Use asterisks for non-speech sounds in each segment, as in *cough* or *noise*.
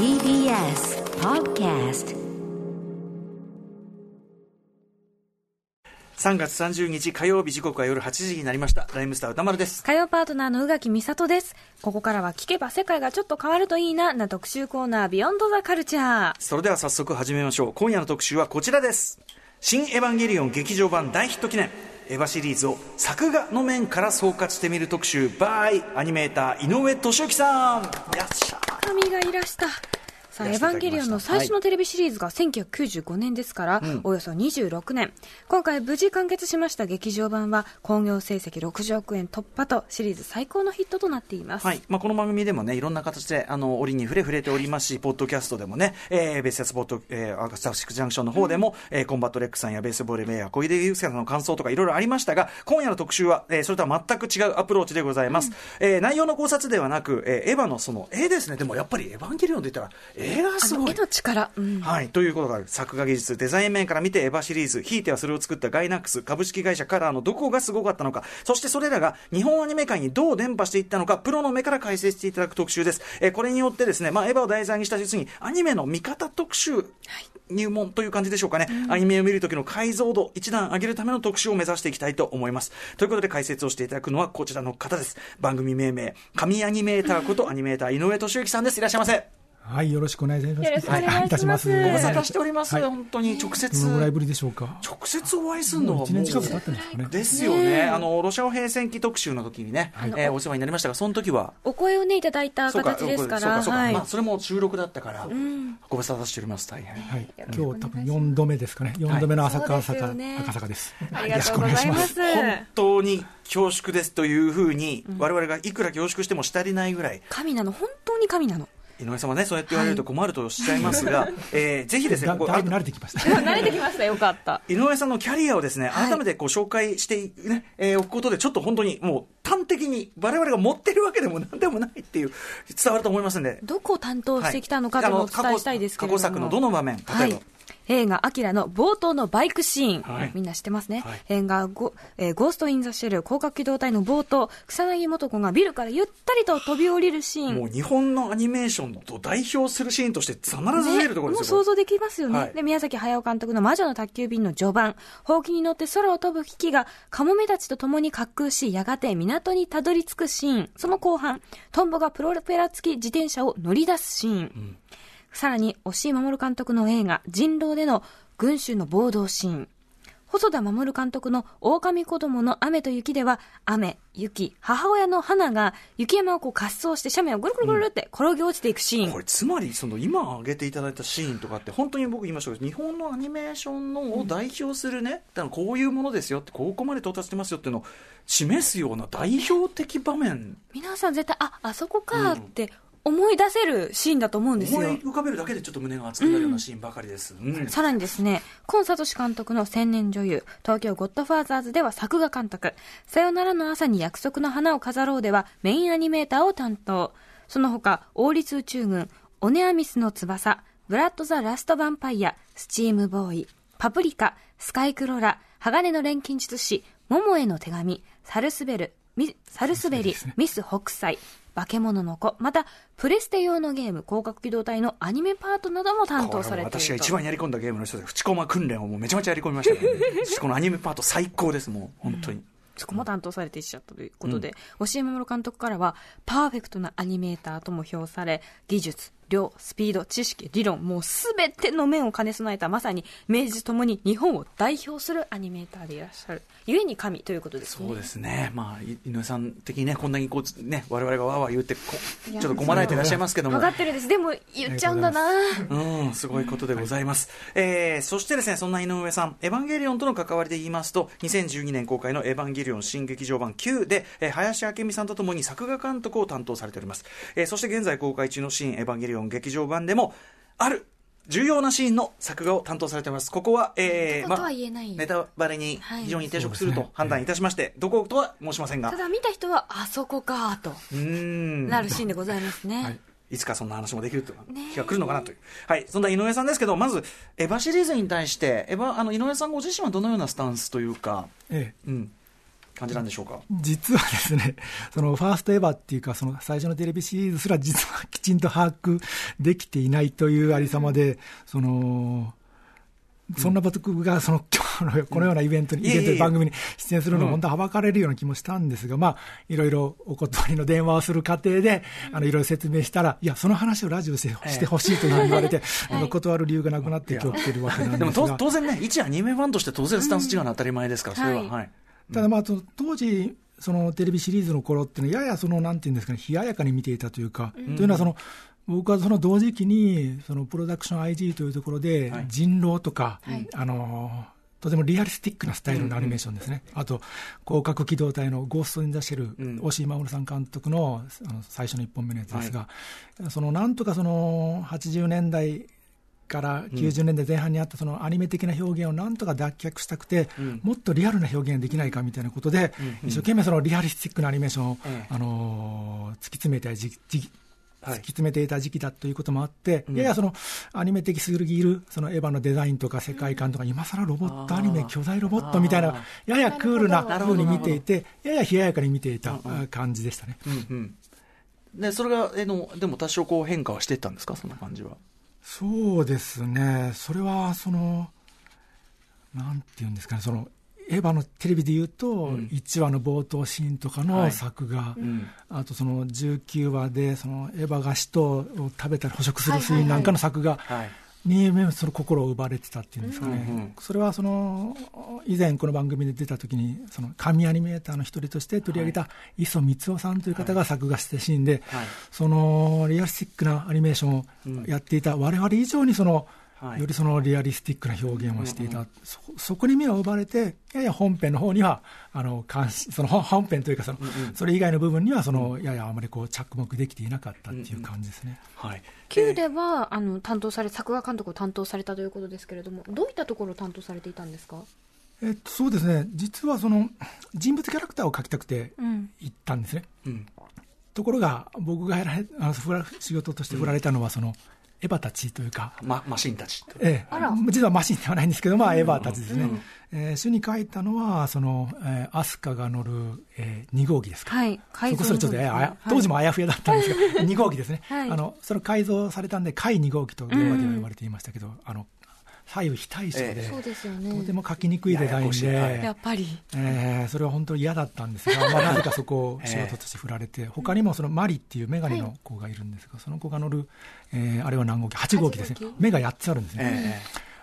TBS Podcast 3月30日火曜日時刻は夜8時になりました。ライムスター歌丸です。火曜パートナーの宇垣美里です。ここからは聞けば世界がちょっと変わるといいな、な特集コーナー、ビヨンドザカルチャー。それでは早速始めましょう。今夜の特集はこちらです。新エヴァンゲリオン劇場版大ヒット記念。エヴァシリーズを作画の面から総括してみる特集 by アニメーター井上俊之さん。やっしゃ神がいらした。さあ、エヴァンゲリオンの最初のテレビシリーズが1995年ですから、およそ26年。今回無事完結しました劇場版は、興行成績60億円突破と、シリーズ最高のヒットとなっています。はい。まあ、この番組でもね、いろんな形で、あの、折に触れ触れておりますし、ポッドキャストでもね、えー、ベースやスポット、えー、アフターシックスジャンクションの方でも、えーコンバット RECさんや Base Ball Bear、小出祐介さんの感想とかいろいろありましたが、今夜の特集は、えー、それとは全く違うアプローチでございます。えー内容の考察ではなく、えーエヴァのその絵ですね、でもやっぱりエヴァンゲリオンって言ったら、絵があすごいの絵。の力。うん。はい。ということがある。作画技術、デザイン面から見てエヴァシリーズ、ひいてはそれを作ったガイナックス、株式会社カラーのどこがすごかったのか、そしてそれらが日本アニメ界にどう伝播していったのか、プロの目から解説していただく特集です。えーこれによってですね、まあ、エヴァを題材にした実に、アニメの見方特集、入門という感じでしょうかね。アニメを見るときの解像度、一段上げるための特集を目指していきたいと思います。ということで解説をしていただくのはこちらの方です。番組命名、神アニメーターことアニメーター井上俊之さんです。いらっしゃいませ。はい、よろしくお願いします。よろしくお願いいたします。ご無沙汰しております。はい本当に直接。どのぐらいぶりでしょうか？直接お会いするのはもう一年近く経ってるんですかね。ですよねあのロシア語平戦期特集の時にね、えーお世話になりましたがその時は？お声をね、いただいたそう形ですかそうら、はいそうまあ、。それも収録だったから、ご無沙汰しております大変、はい、今日多分4度目ですかね。4度目の朝そう赤坂、赤坂です。ありがとうございます。本当に恐縮ですというふうに、我々がいくら恐縮してもしたりないぐらい神なの、本当に神なの。井上さんはねそうやって言われると困るとおっしゃいますが、えーぜひですねここだだいぶ慣れてきました。*laughs* 慣れてきました、よかった。井上さんのキャリアをですね、はい改めてこう紹介して、ねえーおくことで、ちょっと本当にもう端的に我々が持ってるわけでもなんでもないっていう、伝わると思いますんで。どこを担当してきたのかというのをお伝えしたいですけれども、過去過去作のどの場面、例えば、はい、映画「アキラの冒頭のバイクシーン、はい。みんな知ってますね、はい。映画ゴ、えーゴースト・イン・ザ・シェル」広角機動隊の冒頭草薙素子がビルからゆったりと飛び降りるシーン。もう日本のアニメーションと代表するシーンとして必ず出るところもうですよ。想像できますよね、はい。で宮崎駿監督の「魔女の宅急便」の序盤。ほうきに乗って空を飛ぶ危機がカモメたちと共に滑空しやがて港にたどり着くシーン。その後半トンボがプロペラ付き自転車を乗り出すシーン、さらに押井守監督の映画「人狼」での群衆の暴動シーン細田守監督の狼子供の雨と雪では雨、雪、母親の花が雪山をこう滑走して斜面をぐるぐるぐるって転げ落ちていくシーン、これつまりその今挙げていただいたシーンとかって本当に僕言いましたけど日本のアニメーションのを代表するね、だからこういうものですよってここまで到達してますよっていうのを示すような代表的場面。皆さん絶対ああそこかって思い出せるシーンだと思うんですよ、思い浮かべるだけでちょっと胸が熱くなるようなシーンばかりです、うん。さらにですね、今聡監督の千年女優、東京ゴッドファーザーズでは作画監督、さよならの朝に約束の花を飾ろうではメインアニメーターを担当。その他、王立宇宙軍、オネアミスの翼、ブラッド・ザ・ラスト・ヴァンパイア、スチーム・ボーイ、パプリカ、スカイクロラ、鋼の錬金術師、桃への手紙、サルスベル、ミサルスベリ、ミス北斎、化け物の子、また、プレステ用のゲーム、広角機動隊のアニメパートなども担当されていると。私が一番やり込んだゲームの一つで、淵駒訓練をもうめちゃめちゃやり込みましたね。このアニメパート最高です、もう、本当に。そこも担当されていっしゃったということで、押井守監督からは、パーフェクトなアニメーターとも評され、技術、量、スピード、知識、理論、もうすべての面を兼ね備えた、まさに明治ともに日本を代表するアニメーターでいらっしゃる。ゆえに神ということですね。そうですね。まあ、井上さん的にね、こんなにこう、ね、我々がわわ言ってこ、ちょっと困られていらっしゃいますけども分。かってるんです。でも言っちゃうんだなうん、すごいことでございます。えー、そしてですね、そんな井上さん、エヴァンゲリオンとの関わりで言いますと、2012年公開のエヴァンゲリオン新劇場版9で、えー林明美さんとともに作画監督を担当されております。えー、そして現在公開中の新エヴァンゲリオン劇場版でも、ある、重要なシーンの作画を担当されています。ここは、えー、ことは言えない。ネタバレにはい。非常に抵触すると判断いたしまして、どことは申しませんが。た、だ見た人は、あそこかとうーん。なるシーンでございますね。はい。いつかそんな話もできるというね。え日が来るのかなという、はい、そんな井上さんですけど、まず、エヴァシリーズに対して、エヴァあの井上さんご自身はどのようなスタンスというか、ええ。うん、感じなんでしょうか？実はですね、*laughs* そのファーストエヴァっていうか、その最初のテレビシリーズすら実はきちんと把握できていないというありさまで、その、そんな僕がその今日のこのようなイベントに、イベント番組に出演するのは本当はばかれるような気もしたんですが、まあ、いろいろお断りの電話をする過程で、あの、いろいろ説明したら、いや、その話をラジオしてしてほしいというふうに言われて、*laughs* なんか断る理由がなくなって今日来てるわけなんですが。でも当然ね、一アニメファンとして当然スタンス違うのは当たり前ですから、それは。はい。ただまあ、当時、そのテレビシリーズの頃っていうのは、ややその、なんていうんですかね、冷ややかに見ていたというか、というのはその、僕はその同時期に、そのプロダクション IG というところで、人狼とか、はい、あの、とてもリアリスティックなスタイルのアニメーションですね。うんうん、あと、広角機動隊のゴースト・イン・ザ・シェル、うん、押井守さん監督のあの最初の1本目のやつですが、はい、そのなんとかその80年代から90年代前半にあったそのアニメ的な表現をなんとか脱却したくて、うん、もっとリアルな表現ができないかみたいなことで、うん。うん、一生懸命そのリアリスティックなアニメーションを、あのー、突き詰めた時期突き詰めていた時期だということもあって、はい、ややそのアニメ的すぎるそのエヴァのデザインとか世界観とか、今更ロボットアニメ、巨大ロボットみたいな、ややクールなふうに見ていて、やや冷ややかに見ていた感じでしたね。うんうん。でそれがえのでも多少こう変化はしていったんですか、その感じは。そうですね、それはその、なんていうんですかね、そのエヴァのテレビでいうと、うん、1話の冒頭シーンとかの作画、はいうん、あとその19話でそのエヴァが使徒を食べたり捕食するシーンなんかの作画にその心を奪われてたっていうんですかね、うんうん、それはその以前この番組で出た時にその神アニメーターの一人として取り上げた磯光雄さんという方が作画したシーンで、はい、そのリアルスティックなアニメーションをやっていた我々以上にその、よりそのリアリスティックな表現をしていた、うんうん、そそこに目を奪われて、やや本編の方には、あの関心その本編というかその、うんうん、それ以外の部分にはその、ややあまりこう着目できていなかったっていう感じですね。うんうん、はい。Q ではあの担当され作画監督を担当されたということですけれども、どういったところを担当されていたんですか？えっと、そうですね、実はその人物キャラクターを描きたくて行ったんですね。うん、ところが、僕がやられあの仕事として振られたのは、その、エヴァたちというか、ま、マシンたち、ええ、実はマシンではないんですけど、まあ、エヴァたちですね、うん。えー、主に書いたのは、その、えー、アスカが乗る、えー、2号機ですか、はい、そこそれちょっと、ね、あ当時もあやふやだったんですが、*laughs* 2号機ですね、はい、あのそれ改造されたんで、海2号機と現場では言われていましたけど、うん、あの左右非対称で、そうですよね、とても書きにくいデザインで、やっぱり、えー、それは本当に嫌だったんですが、*laughs* まあ、なぜかそこを仕事として振られて、他にもそのマリっていう眼鏡の子がいるんですが、その子が乗る、えー、あれは何号機、8号機ですね、目が8つあるんですね。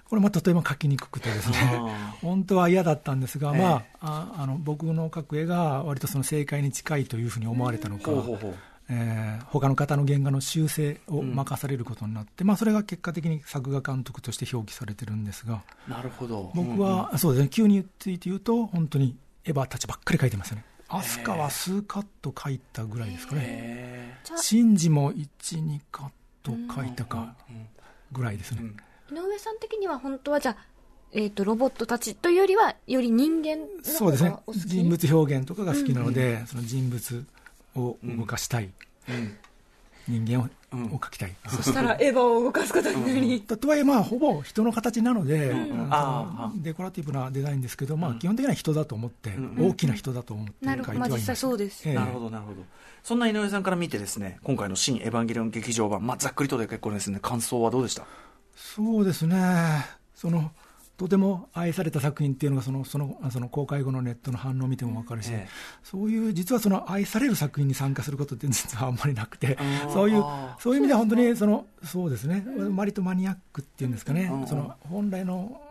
これもとても描きにくくてですね、本当は嫌だったんですが、まあ、ああの僕の描く絵が割とその正解に近いというふうに思われたのか、えー、他の方の原画の修正を任されることになって、うん、まあ、それが結果的に作画監督として表記されてるんですが、なるほど。僕は、うんうん、そうですね、急について言うと、本当にエヴァたちばっかり描いてますよね。飛鳥は数カット書いたぐらいですかね。シンジも1、2カット書いたかぐらいですね。井上さん的には本当はじゃあ、えーと、ロボットたちというよりは、より人間そうですね、人物表現とかが好きなので、うん、その人物を動かしたい、うん、人間を,、を描きたい、そしたらエヴァを動かすことになり、とはいえ、まあ、ほぼ人の形なので、デコラティブなデザインですけど、まあ、基本的には人だと思って、大きな人だと思って書いてはいます、実際そうです、なるほどなるほど。そんな井上さんから見てですね今回の「新エヴァンゲリオン劇場版」まあ、ざっくりとで結構ですね感想はどうでした？そうですね。そのとても愛された作品っていうのがそのそのその公開後のネットの反応を見ても分かるし、ええ、そういう実はその愛される作品に参加することって実はあんまりなくてそういうそういう意味では本当にそのそうですね。割とマニアックっていうんですかね、その本来の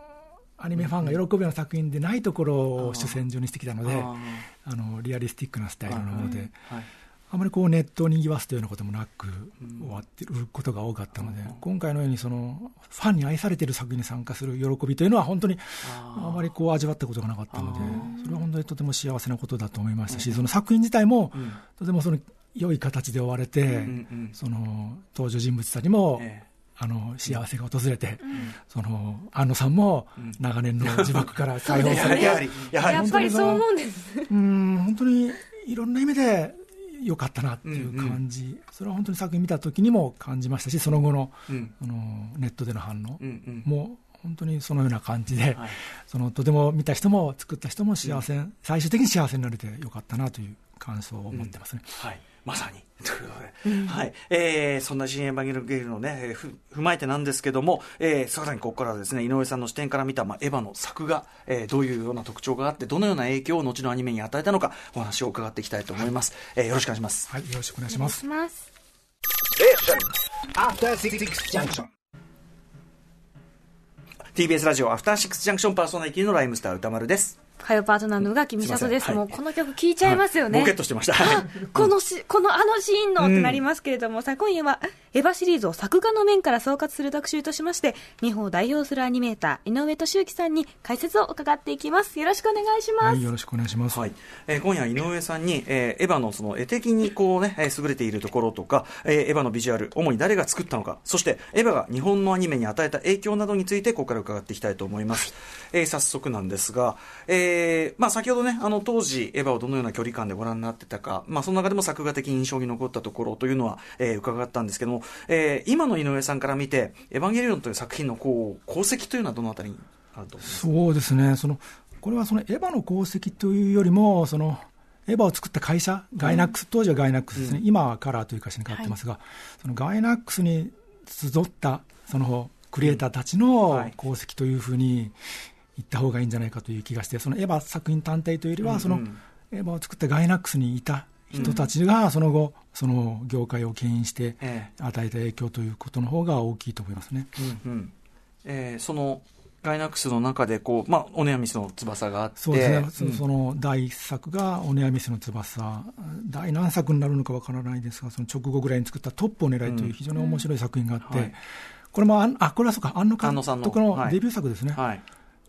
アニメファンが喜ぶような作品でないところを主戦場にしてきたのであのリアリスティックなスタイルのもので。はいあまりこうネットをにぎわすというようなこともなく終わっていることが多かったので、今回のようにそのファンに愛されている作品に参加する喜びというのは本当にあまりこう味わったことがなかったので、それは本当にとても幸せなことだと思いましたし、その作品自体もとてもその良い形で終われて、その登場人物たちも、あの幸せが訪れて、その安野さんも長年の呪縛から *laughs* 解放されて、やっぱりそう思うんです。うん本当にいろんな意味で良かったなっていう感じ、うんうん、それは本当に作品見た時にも感じましたし、その後のうん、あのネットでの反応も、本当にそのような感じで、はい。そのとても見た人も作った人も幸せ、最終的に幸せになれてよかったなという感想を持ってますね。はい、まさに。*laughs* ということで、はい、えー、そんな新エヴァンゲルゲルのね、えーふ踏まえてなんですけども、えー、さらにここからはですね、井上さんの視点から見た、まあ、エヴァの作画、えー、どういうような特徴があって、どのような影響を後のアニメに与えたのか、お話を伺っていきたいと思います。えーよろしくお願いします。はい、よろしくお願いしお願います。します。After Six Junction. TBS ラジオ、アフターシックスジャンクションパーソナリティのライムスター歌丸です。火曜パートナーの宇垣美里です。もうこの曲聴いちゃいますよね。ボケっとしてました。このし、*laughs* このあのシーンのってなりますけれども、さあ今夜はエヴァシリーズを作画の面から総括する特集としまして、日本を代表するアニメーター、井上俊之さんに解説を伺っていきます。よろしくお願いします。はい、よろしくお願いします。はいえー今夜は井上さんに、えーエヴァのその絵的にこう、ね、えー優れているところとか、えーエヴァのビジュアル、主に誰が作ったのか、そしてエヴァが日本のアニメに与えた影響などについて、ここから伺っていきたいと思います。えー早速なんですが、えーまあ、先ほどね、あの当時、エヴァをどのような距離感でご覧になってたか、まあ、その中でも作画的に印象に残ったところというのは、えー伺ったんですけども、えー今の井上さんから見て、エヴァンゲリオンという作品のこう功績というのはどのあたりにあるとそうですね、そのこれはそのエヴァの功績というよりも、そのエヴァを作った会社、ガイナックス、当時はガイナックスですね、今はカラーという会社に変わってますが、そのガイナックスに集ったそのクリエイターたちのはい。功績というふうに言った方がいいんじゃないかという気がして、そのエヴァ作品単体というよりは、そのうん。うんエヴァを作ったガイナックスにいた人たちが、その後、その業界を牽引してえ与えた影響ということの方が大きいと思いますね。うんうん。えーそのガイナックスの中でこう、まあ、オネアミスの翼があって。そうですね、うん。そその第一作が「オネアミスの翼」第何作になるのかわからないですが、その直後ぐらいに作った「トップを狙い」という非常に面白い作品があって、はい。これもあん、あこれはそうか、庵野監督はい。のデビュー作ですね、はい。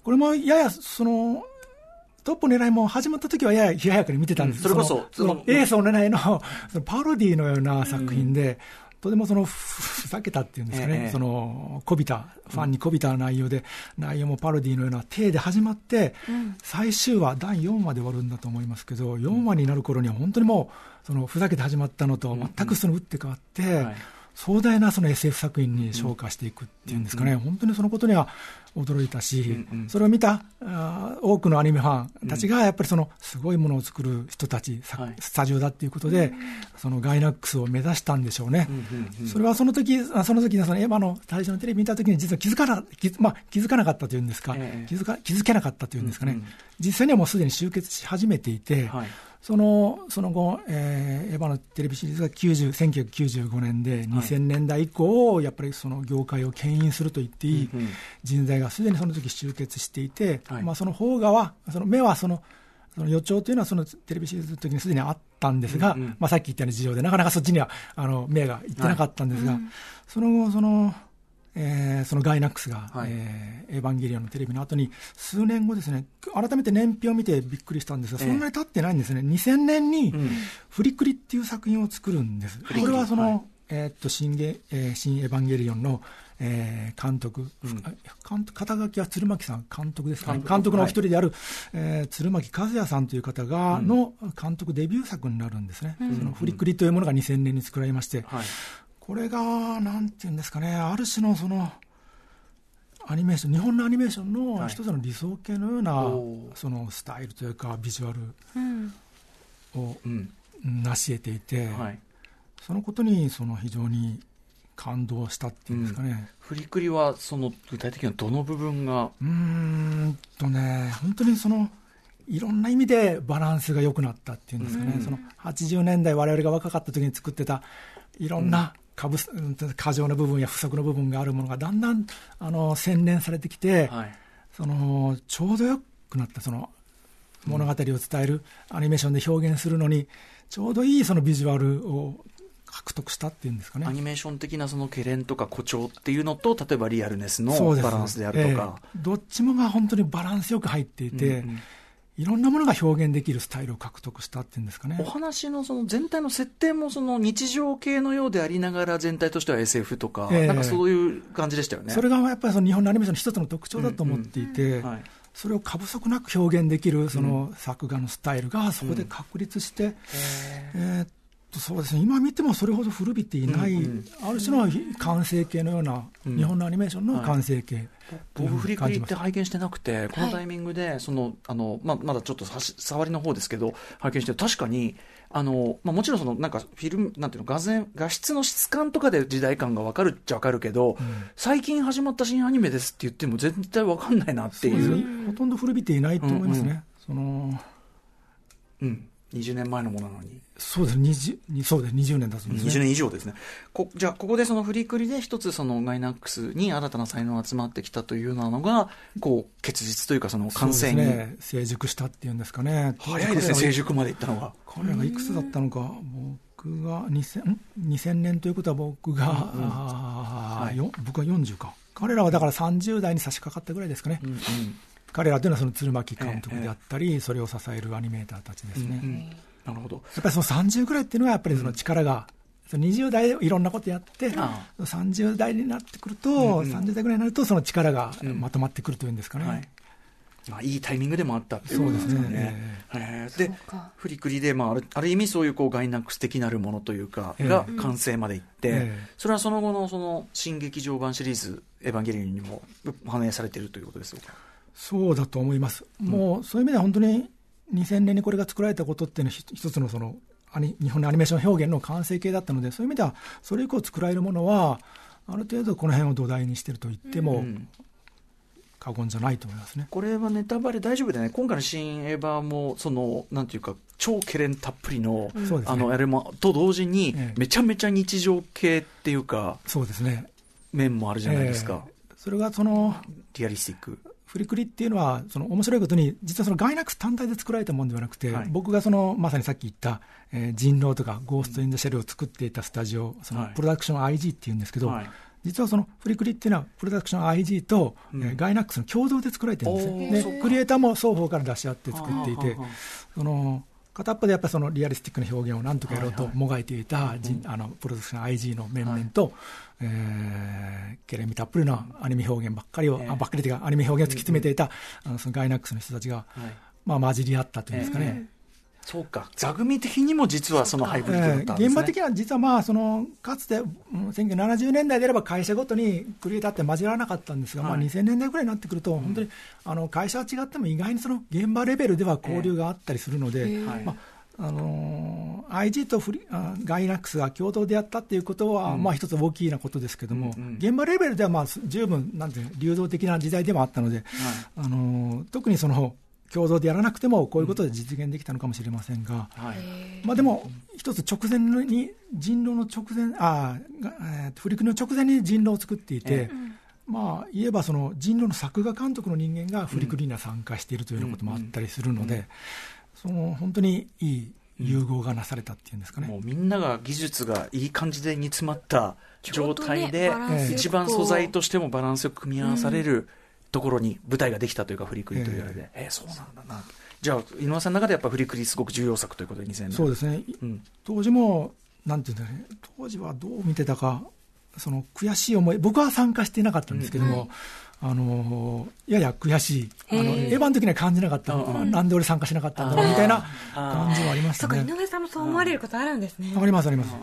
これもややその、トップを狙いも始まった時はやや冷ややかに見てたんです、うんそれこそのそのそのエースを狙いの *laughs* そのパロディーのような作品で、とてもそのふふざけたっていうんですかね、ええ。そのこびた、ファンにこびた内容で、内容もパロディーのような体で始まって、最終話、第4話で終わるんだと思いますけど、4話になる頃には本当にもう、そのふざけて始まったのと全くその打って変わって、はい壮大なその SF 作品に昇華していくっていうんですかね、本当にそのことには驚いたし、うんうんそれを見たあー多くのアニメファンたちが、やっぱりそのすごいものを作る人たち、さはい。スタジオだっていうことで、そのガイナックスを目指したんでしょうね。うんうんうん。それはその時あその時そのエヴァの最初のテレビ見た時に実は気づかな気づ,、まあ、気づかなかったというんですか、ええ。気づか気づけなかったというんですかね、うんうん。実際にはもうすでに集結し始めていて、はいそのその後、えーエヴァのテレビシリーズが90 1995年で、2000年代以降、やっぱりその業界を牽引すると言っていい人材がすでにその時集結していて、はい。まあ、その邦画は、その目はその、その予兆というのはそのテレビシリーズの時にすでにあったんですが、うんうん。まあ、さっき言ったような事情で、なかなかそっちにはあの目がいってなかったんですが、その後その、えーそのガイナックスが、はい。えーエヴァンゲリオンのテレビの後に、数年後ですね、改めて年表を見てびっくりしたんですが、ええ。そんなに経ってないんですね、2000年にうん。フリクリっていう作品を作るんです。フリクリ。これはその、はい。えーっと新ゲ、えー新エヴァンゲリオンの、えー監督、うん。肩書きは鶴巻さん、監督ですかね、監督。のお一人である、えー鶴巻和也さんという方が、の監督デビュー作になるんですね、そのフリクリというものが2000年に作られまして、はいこれが、なんていうんですかね、ある種のその、アニメーション、日本のアニメーションはい。の一つの理想系のような、おー。そのスタイルというか、ビジュアルうん。をうん。成し得ていて、はい。そのことにその非常に感動したっていうんですかね。フリクリはその具体的にはどの部分が？うーんとね、本当にその、いろんな意味でバランスが良くなったっていうんですかね、うん。その80年代、我々が若かった時に作ってたいろんなうん過剰な部分や不足の部分があるものがだんだんあの洗練されてきて、はい。そのちょうどよくなったその物語を伝えるアニメーションで表現するのにちょうどいいそのビジュアルを獲得したっていうんですかね。ア。ニメーション的なその懸念とか誇張っていうのと例えばリアルネスのバランスであるとか、ええ。どっちもが本当にバランスよく入っていて、うんうんいろんなものが表現できるスタイルを獲得したっていうんですかね。お。話のその全体の設定もその日常系のようでありながら全体としては SF とか、ええ。なんかそういう感じでしたよね。それがやっぱりその日本のアニメーションの一つの特徴だと思っていて、はい。それを過不足なく表現できるその作画のスタイルがそこで確立して、え。ーそうですね、今見てもそれほど古びていない、うんうん。ある種の完成形のような、うん。日本のアニメーションの完成形。とい。う僕、振りくりっ。て拝見してなくて、このタイミングで、そのあのまあ、まだちょっとさし触りの方ですけど、拝見して、確かに、あのまあ、もちろんそのなんかフィルム、なんていうの、画前画質の質感とかで時代感が分かるっちゃ分かるけど、最近始まった新アニメですって言っても、絶対分かんないなっていう、ね。ほとんど古びていないと思いますね。そのうん、20年前のものなのに。そうですね、20そうです20年だそうですね。20年以上ですね。こじゃあ、ここでそのフリクリで一つそのガイナックスに新たな才能が集まってきたというようなのが、こう、結実というかその完成に。ね、成熟したっていうんですかね。早いですね、成熟までいったのが。彼らがいくつだったのか、僕が 2000, ん？2000年ということは僕が、あーはいよ僕が40か。彼らはだから30代に差し掛かったぐらいですかね。うんうん彼らというのはその鶴巻監督であったり、それを支えるアニメーターたちですね。うんうん。なるほど。やっぱりその30ぐらいっていうのは、やっぱりその力が、その20代でいろんなことやって、あ30代になってくると、うんうん。30代ぐらいになると、その力がうんまとまってくるというんですかね。はい。まあ、いいタイミングでもあったっていうことですよそうですね。でそうか、フリクリで、まあ、あるある意味そういうこうガイナックス的なるものというか、ええ。が完成までいって、ええそれはその後のその新劇場版シリーズ、エヴァンゲリオンにも反映されているということですよか？そうだと思います。もう、そういう意味では本当に2000年にこれが作られたことっていうのはひ一つのそのアニ日本のアニメーション表現の完成形だったので、そういう意味ではそれ以降作られるものは、ある程度この辺を土台にしてると言ってもうん過言じゃないと思いますね。これはネタバレ大丈夫でね、今回の新エヴァも、その、なんていうか、超ケレンたっぷりの、そうですねあの、あれも、と同時にえ、えめちゃめちゃ日常系っていうか、そうですね。面もあるじゃないですか。ええそれがそのリアリスティック。フリクリっていうのは、その面白いことに、実はそのガイナックス単体で作られたものではなくて、はい。僕がそのまさにさっき言った、えー人狼とかゴースト・イン・ザ・シェルを作っていたスタジオ、そのはいプロダクション IG っていうんですけど、はい。実はそのフリクリっていうのは、プロダクション IG と、うん。えーガイナックスの共同で作られてるんですね。クリエイターも双方から出し合って作っていてその片っぽでやっぱりそのリアリスティックな表現をなんとかやろうとはいはい。もがいていた人、あのプロダクション IG の面々と、えー、ケレミたっぷりなアニメ表現ばっかりを、ええ。あばっかりというか、アニメ表現を突き詰めていた、あのそのガイナックスの人たちが、はい。まあ、混じり合ったというんですかね。そうか、座組的にも実はそのハイブリッドだったんですね。えー現場的には実はまあそのかつて、うん1970年代であれば会社ごとにクリエイターって混じらなかったんですが、はい。まあ、2000年代ぐらいになってくると、本当にあの会社は違っても意外にその現場レベルでは交流があったりするので、はい。まああのー IG とフリあガイナックスが共同でやったっていうことは、うんまあ一つ大きなことですけども、うんうん現場レベルではまあ十分なんていうの流動的な時代でもあったので、あのー特にその共同でやらなくてもこういうことで実現できたのかもしれませんが。はい。まあ、でも、一つ直前に、人狼の直前、あえーと、振り組みの直前に人狼を作っていて、えまあ、言えばその人狼の作画監督の人間が振り組みには参加しているというようなこともあったりするので、その本当にいい融合がなされたっていうんですかね。もうみんなが技術がいい感じで煮詰まった状態で、ね一番素材としてもバランスよく組み合わされるところに舞台ができたというか、フリクリというあれで、えーそうなんだな。じゃあ、井上さんの中でやっぱフリクリすごく重要作ということで、2000年。そうですね、うん。当時も、なんていうんだろうね、当時はどう見てたか、その悔しい思い、僕は参加していなかったんですけども、あのやや悔しい、あのエヴァの時には感じなかった、なんで俺参加しなかったんだろうみたいな感じはありましそっか、井たね。上さんもそう思われることあるんですね。ありますあります。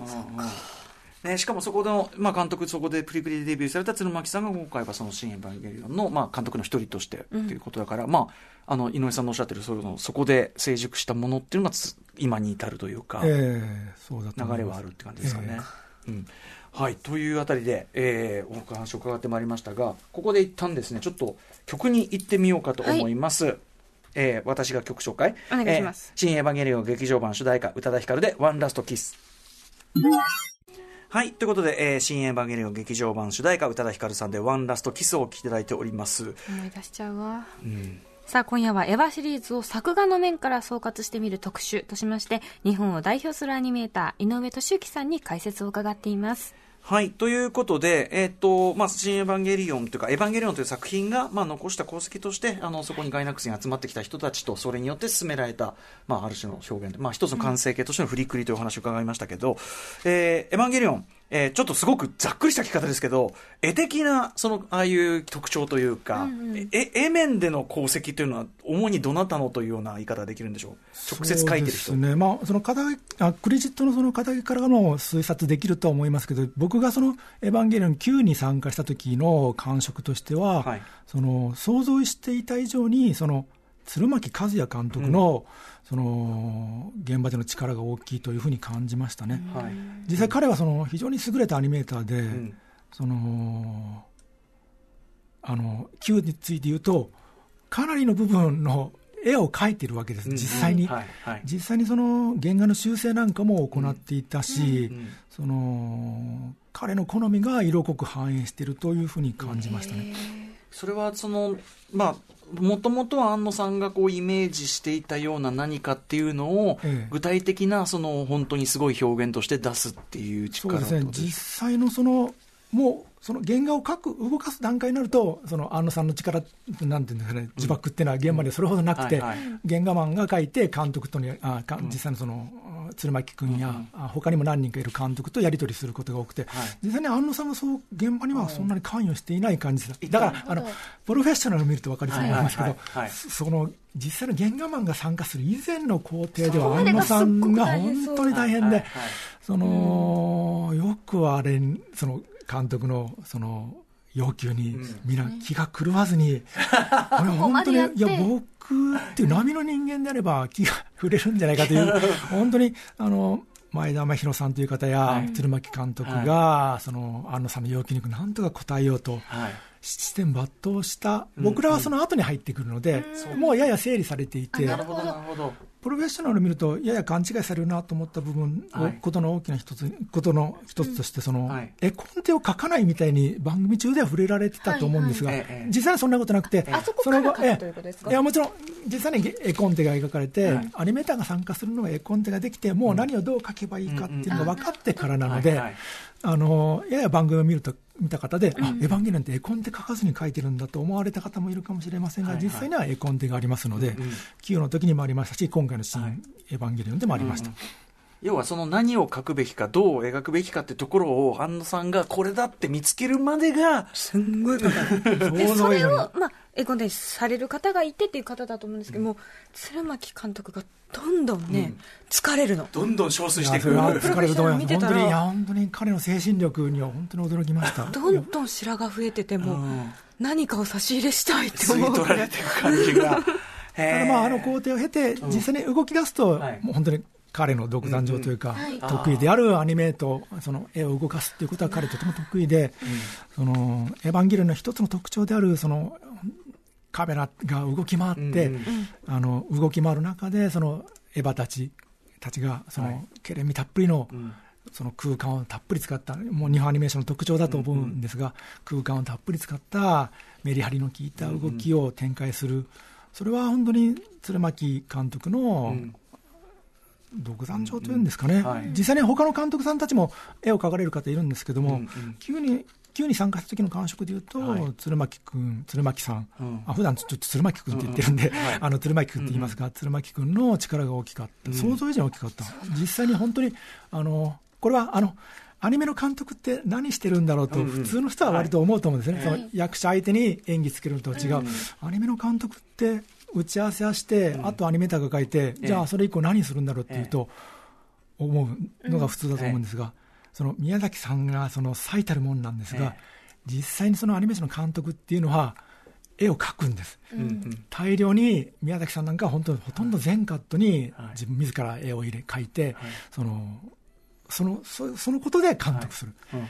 ね、しかもそこの、まあ、監督、そこでプリクリでデビューされた鶴巻さんが今回はその新エヴァンゲリオンの、まあ、監督の一人としてということだから、まあ、あの井上さんのおっしゃってるそういうのそこで成熟したものっていうのがつ今に至るというか、ええそうだ流れはあるって感じですかね。うんはい、というあたりで、えー、お話を伺ってまいりましたが、ここで一旦ですね、ちょっと曲に行ってみようかと思います。えー私が曲紹介。お願いしますえー新エヴァンゲリオン劇場版主題歌、宇多田ヒカルで、ワンラストキス。はい。ということで、えー新エヴァンゲリオン劇場版主題歌、宇多田ヒカルさんで、ワンラストキスをお聴きいただいております。思い出しちゃうわ。うん。さあ、今夜はエヴァシリーズを作画の面から総括してみる特集としまして、日本を代表するアニメーター、井上俊之さんに解説を伺っています。はい。ということで、えっ、と、まあ、新エヴァンゲリオンというか、エヴァンゲリオンという作品が、まあ、残した功績として、あの、そこにガイナックスに集まってきた人たちと、それによって進められた、まあ、ある種の表現で、まあ、一つの完成形としての振りくりというお話を伺いましたけど、えーエヴァンゲリオン、えーちょっとすごくざっくりした聞き方ですけど、絵的な、その、ああいう特徴というか、え絵面での功績というのは、主にどなたのというような言い方ができるんでしょう？直接書いてる人。ね、まあ、その肩あクレジットのその肩書きからの推察できるとは思いますけど、僕がそのエヴァンゲリオン9に参加した時の感触としては、はい。その想像していた以上に、その鶴巻和也監督の,、その現場での力が大きいというふうに感じましたね。はい。実際彼はその非常に優れたアニメーターで、ん。そのあの Q について言うとかなりの部分の絵を描いてるわけです、うん。実際に、実際にその原画の修正なんかも行っていたし、うん。その彼の好みが色濃く反映しているというふうに感じましたね。それはその、まあ、もともとは安野さんがこうイメージしていたような何かっていうのを、ええ。具体的なその本当にすごい表現として出すっていうそう力ですね。実際のそのもうその原画を描く動かす段階になるとその安野さんの力なんていうんですかね自爆っていうのは現場でそれほどなくて、原画マンが描いて監督とにあか実際のその鶴巻君や、あ他にも何人かいる監督とやり取りすることが多くて、はい。実際に安野さんはそう現場にはそんなに関与していない感じです、だからあのプロフェッショナルを見ると分かりそうなんですけど、その実際の原画マンが参加する以前の工程では安野さんが本当に大変で。その、よくあれ、その監督のその要求にみんな気が狂わずに、これ本当に、いや、僕っていう波の人間であれば気が触れるんじゃないかという、*laughs* 本当に、あの、前田真宏さんという方や、はい。鶴巻監督が、その安野さんの要求になんとか応えようと、はい。七点抜刀した、僕らはその後に入ってくるので、もうやや整理されていて、なるほどなるほどプロフェッショナルを見ると、やや勘違いされるなと思った部分を、はい。ことの大きな一つ、ことの一つとして、その、はい。絵コンテを書かないみたいに番組中では触れられてたと思うんですが、はい。はいええ。実際はそんなことなくて、あそこからの後書くといや、もちろん、実際に絵コンテが描かれて、はい。アニメーターが参加するのは絵コンテができて、もう何をどう書けばいいかっていうのが分かってからなのであの、やや番組を見ると、見た方で、あ、エヴァンゲリオンって絵コンテ書かずに書いてるんだと思われた方もいるかもしれませんが、はいはい。実際には絵コンテがありますので、うんの時にもありましたし、今回のシーン、はいエヴァンゲリオンでもありました。要はその何を書くべきかどう描くべきかってところを安野さんがこれだって見つけるまでがすんごいかかる。*laughs* で、想それをまあ、エコンテされる方がいてっていう方だと思うんですけども、鶴巻監督がどんどんね、疲れるの。どんどん消衰いしていく疲れると思います。見てたら本当に、いや、本当に彼の精神力には本当に驚きました。*laughs* どんどん白が増えてても、うん。何かを差し入れしたいって吸い思う取られていく感じが。*laughs* ただまあ、あの工程を経て、実際に動き出すと、はい。もう本当に彼の独壇場というか、はい得意であるアニメート、その絵を動かすっていうことは彼とても得意で、そのエヴァンゲリオンの一つの特徴である、そのカメラが動き回って、うんうん。あの動き回る中で、そのエヴァたちたちが、その、はい。ケレン味たっぷりの、ん。その空間をたっぷり使った、もう日本アニメーションの特徴だと思うんですが、空間をたっぷり使ったメリハリの効いた動きを展開する、それは本当に鶴巻監督のうん。独壇場というんですかね、はい。実際に他の監督さんたちも絵を描かれる方いるんですけども、うんうん。急に急に参加した時の感触でいうと、はい。鶴巻君、鶴巻さん、うん。あ普段ちょっと鶴巻君って言ってるんで、うん。うんはい。あの鶴巻君って言いますが、鶴巻君の力が大きかった、想像以上に大きかった、実際に本当に、あのこれはあのアニメの監督って何してるんだろうと、うんうん。普通の人は割と思うと思うんですね、はい。その役者相手に演技つけるのとは違う、アニメの監督って打ち合わせはして、あとアニメーターが書いて、じゃあそれ以降何するんだろうっていうと、思うのが普通だと思うんですが、その宮崎さんがその最たるもんなんですが、え実際にそのアニメーションの監督っていうのは、絵を描くんです。うんうん。大量に宮崎さんなんかは本当にほとんど全カットにはい。自分自ら絵を入れ描いて、はい。そのそのそそのことで監督する、うん。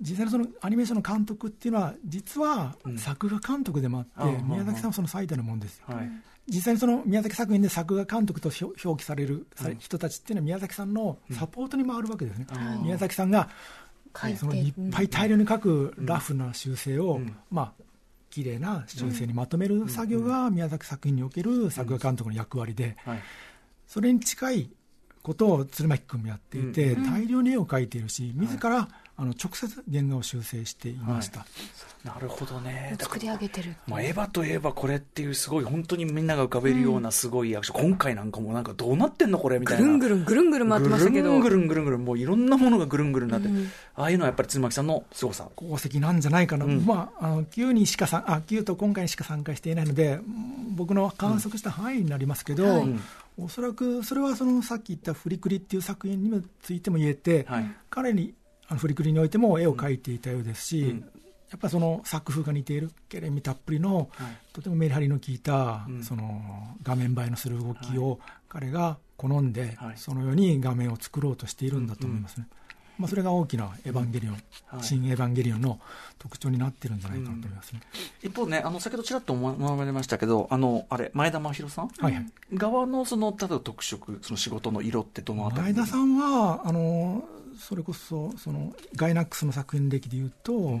実際のそのアニメーションの監督っていうのは実はうん。作画監督でもあって、うん宮崎さんはその最たるもんです、はい実際にその宮崎作品で作画監督と表表記される人たちっていうのは宮崎さんのサポートに回るわけですね、うん宮崎さんがそのいっぱい大量に書くラフな修正を、うん。まあ綺麗な修正にまとめる作業が宮崎作品における作画監督の役割で、はい。それに近いことを鶴巻君もやっていて、大量に絵を描いているし、自らあの直接原画を修正していました、なるほどね。作り上げてる。まあ、エヴァといえばこれっていうすごい本当にみんなが浮かべるようなすごい役所、今回なんかもうなんかどうなってんのこれみたいなぐるんぐるんぐるんぐるん回ってましたけど。ぐるんぐるんぐるんぐるんもういろんなものがぐるんぐるんになって、うんああいうのはやっぱり鶴巻さんの凄さ功績なんじゃないかな、うんまあ、あの Q にしかさあ Q と今回にしか参加していないので、うん僕の観測した範囲になりますけど、はいうんおそらくそれはそのさっき言ったフリクリっていう作品にもついても言えて、はい彼にあのフリクリにおいても絵を描いていたようですし、うん。やっぱりその作風が似ている、ケレン味たっぷりの、はい。とてもメリハリの効いた、うん。その画面映えのする動きを彼が好んで、はい。そのように画面を作ろうとしているんだと思いますね。まあ、それが大きなエヴァンゲリオン、はい。新エヴァンゲリオンの特徴になってるんじゃないかなと思いますね。一方ねあの先ほどちらっと思われましたけどあのあれ前田真宏さん、はいはい。側のその例えば特色その仕事の色ってどのあたり？前田さんはあのそれこそそのガイナックスの作品歴でいうと、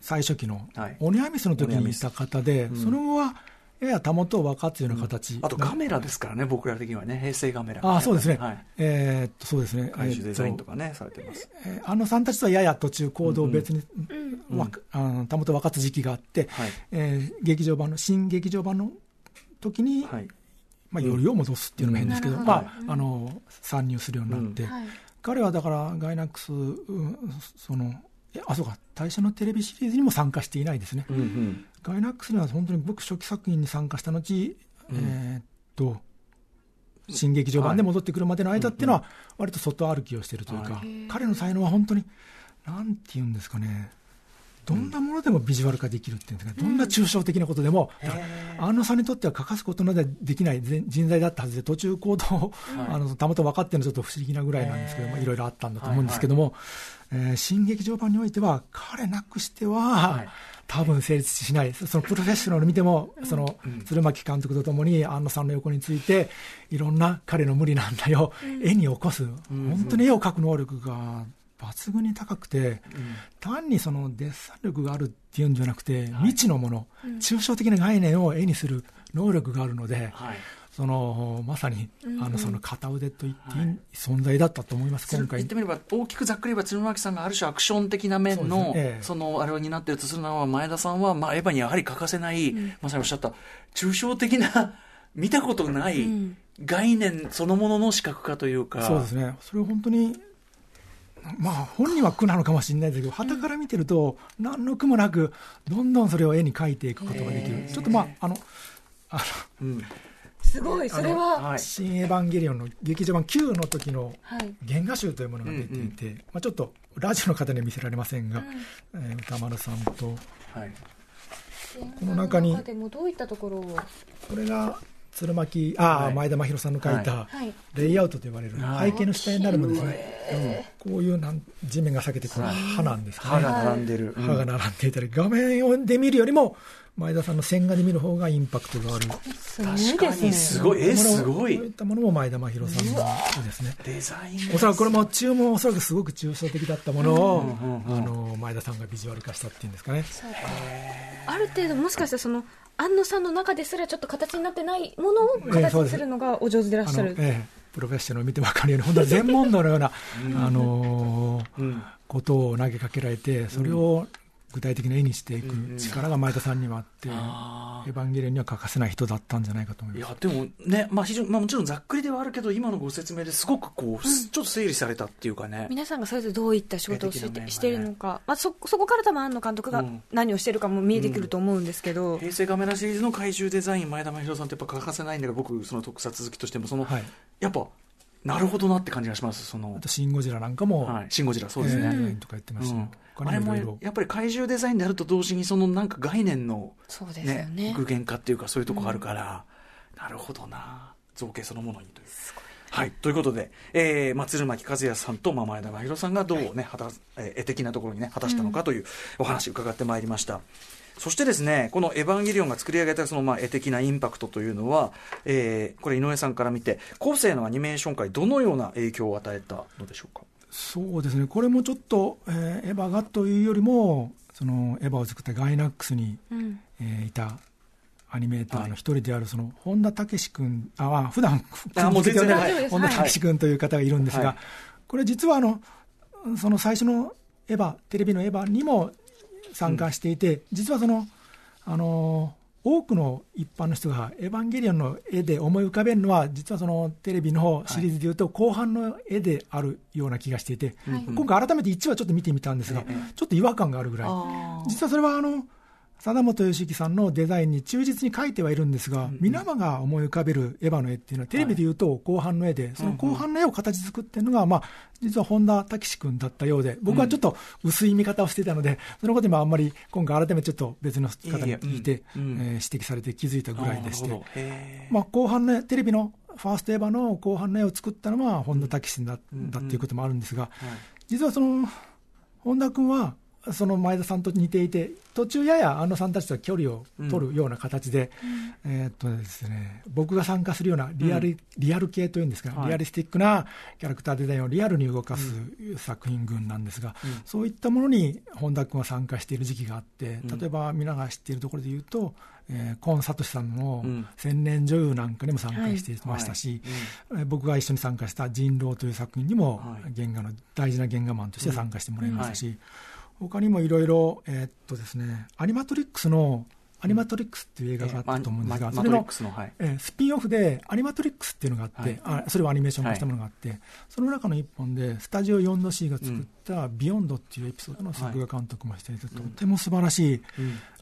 最初期のはい。オニアミスの時にいた方で、うん。その後はややたもとを分かつような形、あとカメラですからね僕ら的にはね平成カメラ。あそうですね、はい。えーっとそうですね、回収デザインとか、かね、されてます。えー安野さんたちとはやや途中、行動を別に、うん。あのたもと分かつ時期があって、はい。えー劇場版の、新劇場版の時に、はい。まあ、よりを戻すっていうのも変ですけど、うん。まあ、あの参入するようになって、はい。彼はだからガイナックス、うんそのえあそうか。大社のテレビシリーズにも参加していないですね、うんうん。ガイナックスには本当に僕、初期作品に参加した後、うん。えーっと新劇場版で戻ってくるまでの間っていうのは、割と外歩きをしているというか、は彼の才能は本当に、なんていうんですかね、どんなものでもビジュアル化できるっていうんですか、どんな抽象的なことでも、安野さんにとっては欠かすことなどできない人人材だったはずで、途中行動を、あのたまたま分かってるのはちょっと不思議なぐらいなんですけど、まあいろいろあったんだと思うんですけども、えー新劇場版においては、彼なくしては、はい。多分成立しない、そのプロフェッショナル見ても、そのうん。鶴巻監督とともに安野さんの横について、いろんな彼の無理なんだよ、絵に起こす、本当に絵を描く能力が抜群に高くて、単にそのデッサン力があるっていうんじゃなくて、未知のもの、抽象的な概念を絵にする能力があるので、はい。そのまさにあのその片腕と言っていい存在だったと思います、今回。言ってみれば大きくざっくり言えば鶴巻さんがある種アクション的な面のそ,、ね。ええ。のあれを担っているとするならば前田さんは、まあ、エヴァにやはり欠かせない、まさにおっしゃった抽象的な見たことないうん。概念そのものの視覚化というか、そうですね、それを本当に、まあ、本人は苦なのかもしれないですけど、はたから見てると、何の苦もなく、どんどんそれを絵に描いていくことができる、ちょっとまあ、あの、あうん。すごい、それは。はい。の新エヴァンゲリオンの劇場版9の時のはい。原画集というものが出ていて、まあ、ちょっとラジオの方には見せられませんが、えー歌丸さんと、はい。この中にでもどういったところを？これが鶴巻、ああ、はい。前田真宏さんの描いたはい。レイアウトと呼ばれるはい。背景の下になるものですね、こういうなん地面が裂けてこの歯なんですかね。歯が並んでる、歯が並んでいたり、画面で見るよりも、前田さんの線画で見る方がインパクトがある。すごい確か。に。すごい。えすごこういいったものも前田真宏さんの絵ですね。デザインおそらくこれも注文、おそらくすごく抽象的だったものを、うんうんうんあの前田さんがビジュアル化したっていうんですかね。ある程度もしかしたらその安野さんの中ですらちょっと形になってないものを形にするのがお上手でいらっしゃる、ええプロフェッショナルを見て分かるように、本当に全問答のような、あのーうん。ことを投げかけられて、それを具体的な絵にしていく力が前田さんにはあって、あエヴァンゲリオンには欠かせない人だったんじゃないかと思います。いやでもね、まあ、非常に、まあ、もちろんざっくりではあるけど今のご説明ですごくこう、ちょっと整理されたっていうかね。皆さんがそれぞれどういった仕事をし絵的な面がね。てしているのか、まあ、そそこから多分安野監督がうん。何をしているかも見えてくると思うんですけど、平成カメラシリーズの怪獣デザイン前田真宏さんってやっぱ欠かせないんだけど僕その特撮好きとしてもその、はい。やっぱなるほどなって感じがしますその。あと、シン・ゴジラなんかも、はい、シン・ゴジラそうですね、えーデザインとか言ってましたね。うん。他あれもにもいろいろ。やっぱり怪獣デザインであると同時にそのなんか概念のそうですよね。ね具現化っていうかそういうとこあるから、なるほどな。造形そのものにという。はい、ということで、えー、まあ鶴巻和也さんと、まあ、前田真宏さんがどうね、果たえー絵的なところにね、果たしたのかというお話伺ってまいりました。そしてですね、このエヴァンゲリオンが作り上げたそのまあ絵的なインパクトというのは、えー、これ井上さんから見て、後世のアニメーション界どのような影響を与えたのでしょうか？そうですね、これもちょっと、えーエヴァがというよりも、そのエヴァを作ったガイナックスに、うん。えーいたアニメーターの一人である、その本田武君、あ、まあ普段本田武君という方がいるんですが、はい。これ実はあの、その最初のエヴァ、テレビのエヴァにも参加していて、実はその、あの多くの一般の人がエヴァンゲリオンの絵で思い浮かべるのは、実はそのテレビのシリーズでいうと、後半の絵であるような気がしていて、今回、改めて1話ちょっと見てみたんですが、ちょっと違和感があるぐらい、実はそれはあの貞本義樹さんのデザインに忠実に描いてはいるんですが、皆間が思い浮かべるエヴァの絵っていうのは、テレビでいうと後半の絵で、その後半の絵を形作ってるのが、まあ、実は本田武史君だったようで、僕はちょっと薄い見方をしていたので、*laughs* そのこと今、あんまり今回、改めてちょっと別の方に聞いて、え指摘されて気づいたぐらいでして、まあ、後半のテレビのファーストエヴァの後半の絵を作ったのは本田武史だったっていうこともあるんですが、実はその本田君は、その前田さんと似ていて、途中やや安野さんたちとは距離を取るような形で、うん、えー、っとですね、僕が参加するようなリアルうん、リアル系というんですか、はい、リアリスティックなキャラクターデザインをリアルに動かす作品群なんですが、うん、そういったものに本田君は参加している時期があって、例えば皆が知っているところで言うと、えー、今聡さんの千年女優なんかにも参加していましたし、はい。はい、僕が一緒に参加した人狼という作品にも原画の大事な原画マンとして参加してもらいましたし、他にもいろいろ、えー、っとですね、アニマトリックスの、アニマトリックスっていう映画があったと思うんですが、それのえスピンオフで、アニマトリックスっていうのがあって、あそれをアニメーション化したものがあって、その中の一本で、スタジオ 4°C が作ったビヨンドっていうエピソードの作画監督もしていて、とても素晴らしい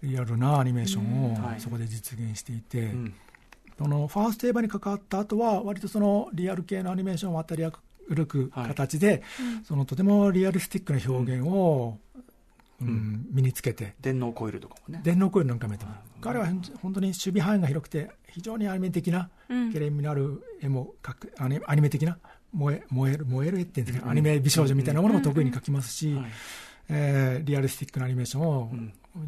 リアルなアニメーションをそこで実現していて、そのファーストエヴァに関わった後は、割とそのリアル系のアニメーションを渡り歩く形で、そのとてもリアリスティックな表現をうん、身につけて。電脳コイルとかもね。電脳コイルなんか見ても彼は本当に守備範囲が広くて非常にアニメ的な、けれんみのある絵も描くアニアニメ的な燃え燃える燃える絵っていうんですか、アニメ美少女みたいなものも得意に描きますし、はい、えー、リアリスティックなアニメーションを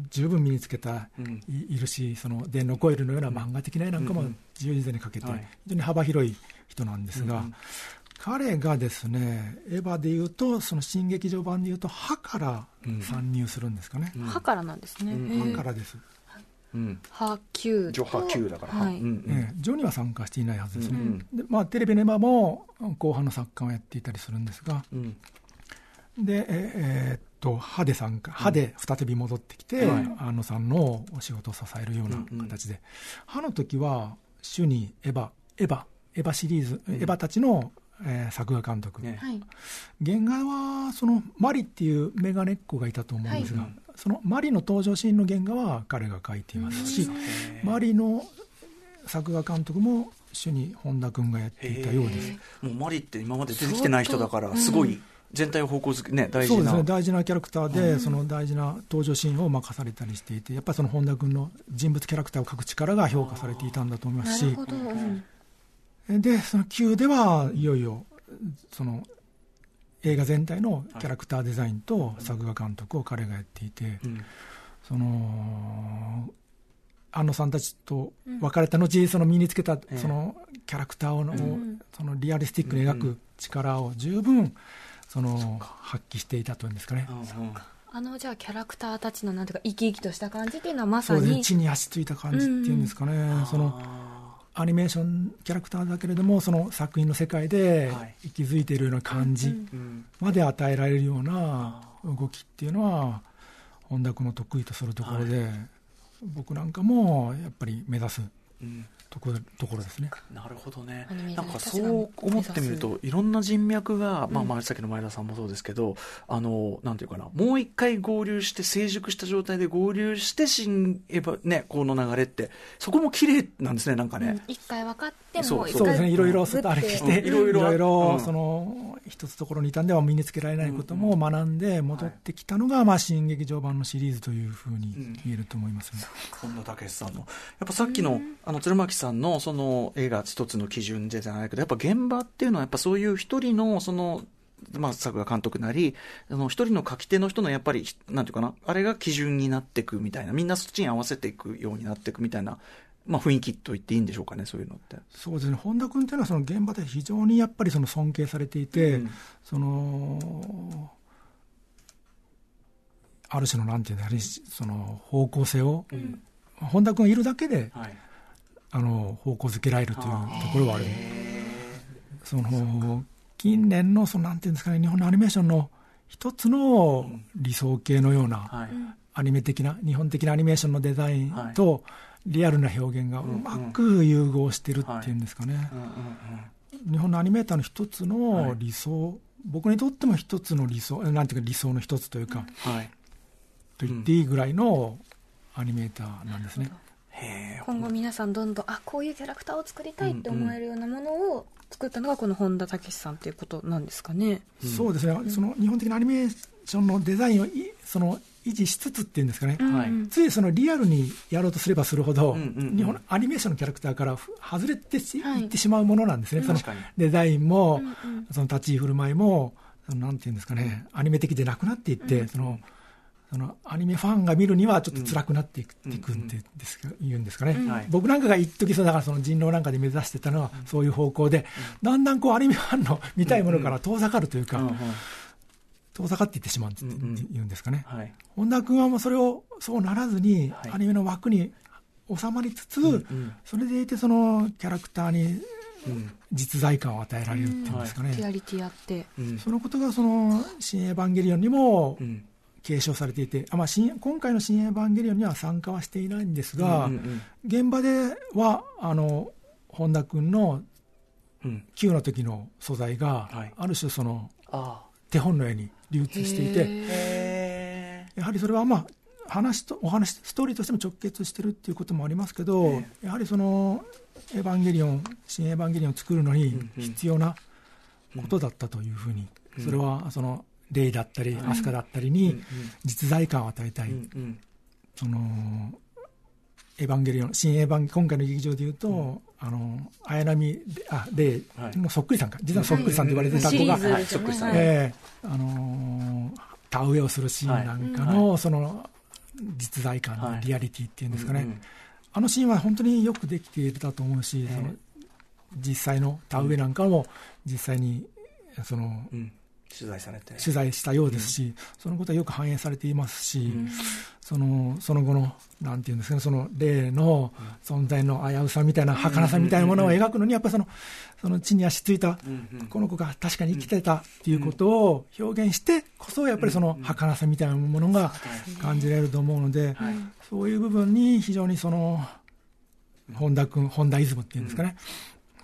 十分身につけた、うん、いるしその電脳コイルのような漫画的な絵なんかも自由自在に描けて、非常に幅広い人なんですが、彼がですね、エヴァでいうと、その新劇場版でいうと、歯から参入するんですかね。うん、歯からなんですね。歯からです。うん、波球ジョ波球だから、はい。うんえジョには参加していないはずですね、うん、でまあ、テレビネバも後半の作家をやっていたりするんですが、うん、でえー、っと歯で参加。歯で再び戻ってきて、うん、安野さんのお仕事を支えるような形で、歯の時は主にエヴァエヴァエヴァシリーズ、エヴァたちのえー、作画監督、ね、原画はそのマリっていうメガネっ子がいたと思うんですが、はい、そのマリの登場シーンの原画は彼が描いていますし、マリの作画監督も主に本田君がやっていたようです。もうマリって今まで出てきてない人だからすごい全体を方向づけ、ね、大事な。そうですね大事なキャラクターで、うん、その大事な登場シーンを任されたりしていてやっぱりその本田君の人物キャラクターを描く力が評価されていたんだと思いますし。なるほど、うんで、その Q ではいよいよ、その映画全体のキャラクターデザインと作画監督を彼がやっていて、その、安野さんたちと別れた後、その身につけたそのキャラクターを、そのリアリスティックに描く力を十分その発揮していたというんですかね。あのじゃあキャラクターたちのなんていうか生き生きとした感じっていうのはまさに地に足ついた感じっていうんですかね、そのアニメーションキャラクターだけれどもその作品の世界で息づいているような感じまで与えられるような動きっていうのは本田君の得意とするところで、僕なんかもやっぱり目指すところところですね。なるほどね。なんかそう思ってみると、いろんな人脈が、まあ、まあ、さっきの前田さんもそうですけど、あの、なんていうかな、もう一回合流して、成熟した状態で合流して、新エヴァ、ね、この流れって、そこも綺麗なんですね、なんかね。一、回分かっても、そう。ですね、いろいろ外歩きして、いろいろ、いろその、一つところにいたんでは身につけられないことも学んで戻ってきたのが、まあ、新劇場版のシリーズというふうに言えると思いますね。本田武さんの。やっぱさっきの、あの、鶴巻さんのその映画一つの基準じゃないけど、やっぱ現場っていうのはやっぱそういう一人のそのまあ、作画監督なり、あの、一人の書き手の人のやっぱり、なんていうかな、あれが基準になっていくみたいな、みんなそっちに合わせていくようになっていくみたいな、まあ、雰囲気と言っていいんでしょうかね、そういうのって。そうですね、本田君っていうのは、その現場で非常にやっぱりその尊敬されていて、うん、その、ある種のなんていうの、その方向性を、うん、本田君がいるだけで、はいあの方向づけられるというところはある。その近年のそのなんていうんですかね日本のアニメーションの一つの理想系のようなはい。アニメ的な、日本的なアニメーションのデザインと、リアルな表現がうまく融合してるっていうんですかね。日本のアニメーターの一つの理想、僕にとっても一つの理想、なんていうか理想の一つというか、と言っていいぐらいのアニメーターなんですね。今後皆さんどんどんあこういうキャラクターを作りたいって思えるようなものを作ったのがこの本田武さんっていうことなんですかね。そうですね、その日本的なアニメーションのデザインをいその維持しつつっていうんですかね、はい。ついそのリアルにやろうとすればするほど、うんうんうん。日本のアニメーションのキャラクターからふ外れてし、はい。い、ってしまうものなんですね、その確かに。デザインも、うんうん。その立ち居振る舞いも、そのなんていうんですかね、アニメ的でなくなっていって、そのそのアニメファンが見るにはちょっと辛くなっていく,、うんいくんでですか言うん。ですかね、はい。僕なんかが一時そうだからその人狼なんかで目指してたのはそういう方向で、だんだんこうアニメファンの見たいものから遠ざかるというか、うんうん遠ざかっていってしまうんってうんうん言うんですかね。はい。本田君はもうそれをそうならずに、はい。アニメの枠に収まりつつ、うんそれでいてそのキャラクターにうん。実在感を与えられるっていうんですかね、リアリティあって。うんそのことがその「新エヴァンゲリオン」にもうん継承されていて、あまあ、新今回の「新エヴァンゲリオン」には参加はしていないんですが、うんうん現場ではあの本田君のうん。9の時の素材が、はい。ある種そのあ手本のように流通していて。やはりそれはまあ話とお話ストーリーとしても直結してるっていうこともありますけど、え。やはりその「エヴァンゲリオン」新エヴァンゲリオンを作るのにうんうん。必要なことだったというふうに、うん。それはそのレイだったり、はい。アスカだったりうんに実在感を与えたい、うんうん。そのエヴァンゲリオン新エヴァン今回の劇場でいうと、あの綾波あレイのそっくりさんか。実はそっくりさんと言われてた子が、シリーズですよね。はいそっくりさん。はいええ。あのー田植えをするシーンなんかの、その実在感はい。のリアリティっていうんですかね、うんうん。あのシーンは本当によくできていたと思うし、ええ。その実際の田植えなんかも実際にそのうん取材されて。取材したようですし、そのことはよく反映されていますし、うん。そのその後のなんていうんですかねその例の存在の危うさみたいな儚さみたいなものを描くのにやっぱりそのその地に足ついたうんうんこの子が確かに生きてたっていうことを表現してこそやっぱりその儚さみたいなものが感じられると思うので、はい。そういう部分に非常にその本田君本田イズムっていうんですかね、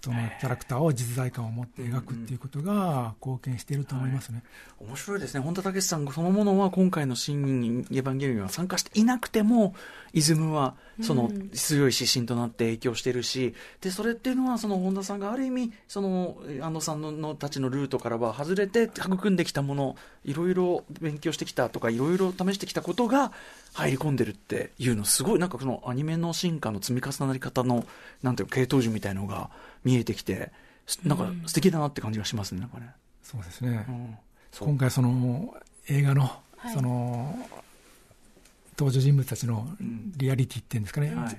そのキャラクターを実在感を持って描くっていうことが貢献していると思いますね。面白いですね。本田武さんそのものは今回の「新エヴァンゲリオン」は参加していなくてもイズムはその強い指針となって影響してるし、でそれっていうのはその本田さんがある意味その安野さんののたちのルートからは外れて育んできたものいろいろ勉強してきたとかいろいろ試してきたことが入り込んでるっていうのすごいなんかそのアニメの進化の積み重なり方のなんていうか系統樹みたいのが見えてきてなんか素敵だなって感じがしますねなんかね。そうですね、うん。今回その映画のはい。その登場人物たちのん。リアリティっていうんですかね、はい。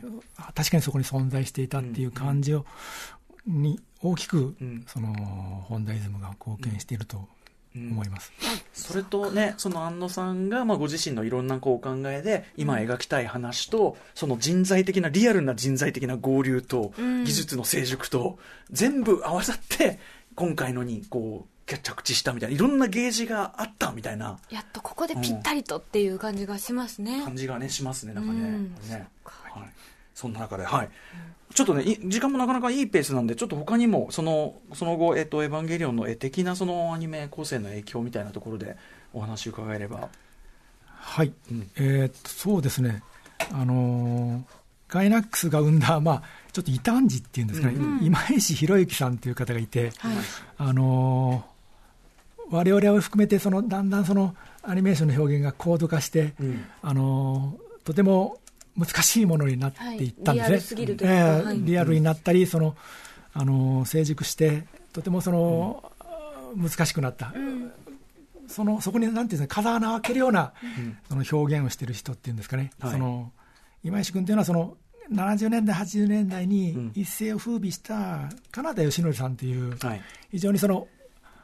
確かにそこに存在していたっていう感じを、に大きくうん。その本田イズムが貢献していると思います。それとね、その安野さんが、まあ、ご自身のいろんなこうお考えで、今描きたい話と、その人材的な、リアルな人材的な合流と、うん技術の成熟と、全部合わさって、今回のに、こう、着地したみたいな、いろんなゲージがあったみたいなやっとここでぴったりとっていう感じがしますね。感じがね、しますね、なんかね。うんねはい。そんな中で、はい。ちょっとね、い時間もなかなかいいペースなんで、ちょっと他にも、その、その後、えっと、エヴァンゲリオンの絵的な、そのアニメ構成の影響みたいなところで、お話伺えれば。はい、うん。えーっとそうですね、あのーガイナックスが生んだ、まあ、ちょっと異端児っていうんですかね、うん。今石博之さんという方がいて、はい。あのー我々を含めてそのだんだんそのアニメーションの表現が高度化して、うん。あのーとても難しいものになっていったんですね、はい。リアルになったりその、あのー成熟してとてもその、難しくなった、うん。そのそこになんていうんですか風穴を開けるような、うん。その表現をしている人っていうんですかね、はい。その今石君というのはその70年代、80年代うん。に一世を風靡した金田義則さんという、はい。非常にその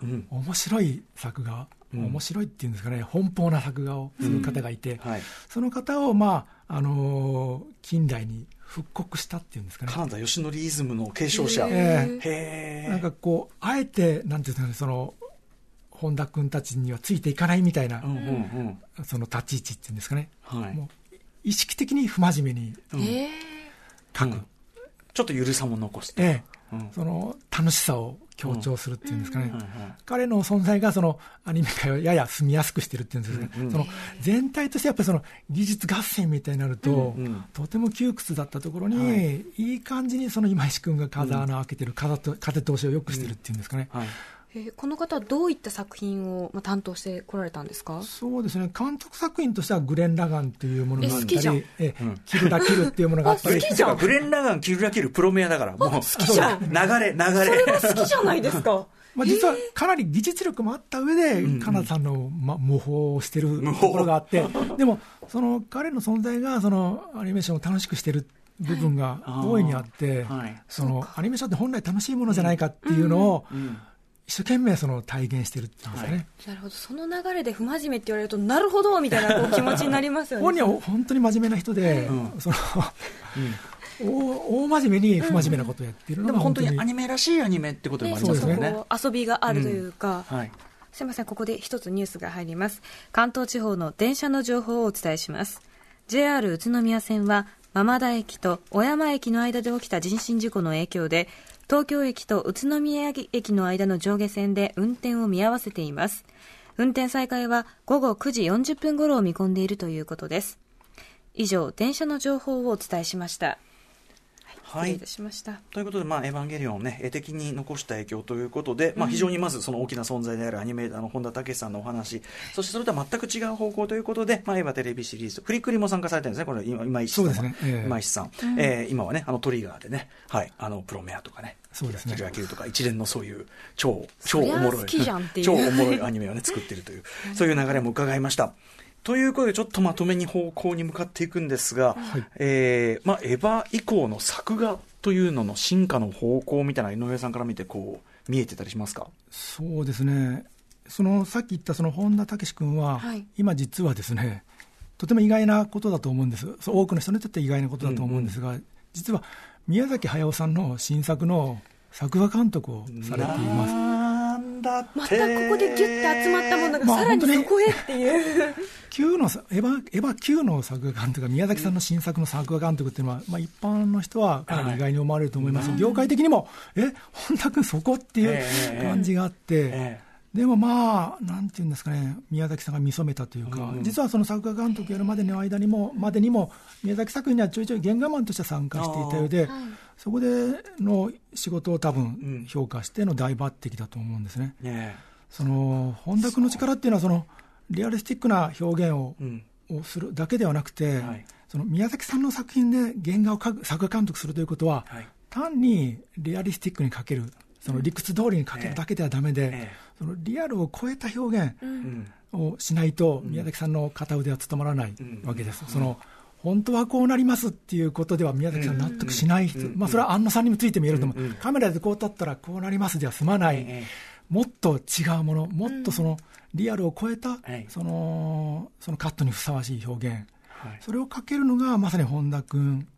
うん。面白い作画、うん面白いっていうんですかね、奔放な作画をする方がいて、はい。その方を、まああのー近代に復刻したっていうんですかね。金田義則イズムの継承者。へえ。え。なんかこう、あえて、なんていうんですかね、その、本田君たちにはついていかないみたいな、うんうんその立ち位置っていうんですかね、うんはい。もう意識的に不真面目にええ。書く、うん。ちょっとゆるさも残して、ええ。うん。その楽しさを強調するっていうんですかね、彼の存在がそのアニメ界をやや住みやすくしてるっていうんですかね、うんうん。その全体としてやっぱりその技術合戦みたいになると、うんうん。とても窮屈だったところに、はい。い、い感じにその今石君が風穴を開けてる、風と風通しを良くしてるっていうんですかね。はいえーこの方はどういった作品を、まあ、担当してこられたんですか？そうですね。監督作品としてはグレン・ラガンというものがあったり、えうん。キルラ・キルっていうものがあったり、あ好きじゃん。だからグレン・ラガン、キルラキル、プロメアだから、もう、好きじゃん。流れ、流れ。好きじゃないですか。*laughs* まあ、実はかなり技術力もあった上で、んカナダさんの、ま、模倣をしてるところがあって、でも、その彼の存在がそのアニメーションを楽しくしてる部分が大いにあって、はいそのアニメーションって本来楽しいものじゃないかっていうのを、うん一生懸命その体現してるっていうんですかね。はいなるほどその流れで不真面目って言われるとなるほどみたいなこう *laughs* 気持ちになりますよね本人は本当に真面目な人で、うんその大大真面目に不真面目なことをやっているのでが本当にも本当にアニメらしいアニメってことでもありますよね。こう遊びがあるというか、はい。すみません、ここで一つニュースが入ります。関東地方の電車の情報をお伝えします。JR 宇都宮線は、間田駅と小山駅の間で起きた人身事故の影響で、東京駅と宇都宮駅の間の上下線で運転を見合わせています。運転再開は午後9時40分頃を見込んでいるということです。以上、電車の情報をお伝えしました。はい。失礼いたしました。ということで、まあ、エヴァンゲリオンをね、絵的に残した影響ということで、まあ、非常にまずその大きな存在であるアニメーターの本田武さんのお話、そしてそれとは全く違う方向ということで、まあ、エヴァテレビシリーズ、フリクリも参加されてるんですね、これ、今今石さんは。そうですね。ええ。今石さん。えー今はね、あのトリガーでね、はい、あの、プロメアとかね、そうですね。とか、一連のそういう超、超おもろい、好きじゃんっていう。*laughs* 超おもろいアニメをね、作ってるという、そういう流れも伺いました。ということで、ちょっとまとめに方向に向かっていくんですが、えーまあ、エヴァ以降の作画というのの進化の方向みたいな、井上さんから見て、こう、見えてたりしますか？そうですね、そのさっき言ったその本田武君は、はい。今、実はですね、とても意外なことだと思うんです、そう多くの人にとって意外なことだと思うんですが、実は宮崎駿さんの新作の作画監督をされています。だって。またここでギュッて集まったものがまあさらにそこへっていう。Q のさエヴァエヴァ Q の作画監督が宮崎さんの新作の作画監督っていうのは、まあ、一般の人はかなり意外に思われると思います、業界的にも、え、本田君、そこっていうええ感じがあって、えでもまあ、なんていうんですかね、宮崎さんが見初めたというか、うんうん。実はその作画監督やるまでの間にも、までにも、宮崎作品にはちょいちょい原画マンとして参加していたようで、そこでの仕事を多うん分評価しての大抜擢だと思うんですね。えねその本田君の力っていうのはそのリアリスティックな表現をえうん。をするだけではなくて、はい。その宮崎さんの作品で原画を描く作画監督するということは、はい。単にリアリスティックに描ける、その理屈通りに描けるだけではだめで、ええ。そのリアルを超えた表現うん。をしないと、宮崎さんの片腕は務まらないうん。わけです。その本当はこうなりますっていうことでは宮崎さん納得しない人、うん。まあ、それは安野さんにもついて見えると思う、うん。うん。カメラでこう撮ったらこうなります。では済まない、えもっと違うもの、もっとそのリアルを超えた、はい。そのそのカットにふさわしい表現、はい。それをかけるのがまさに本田君、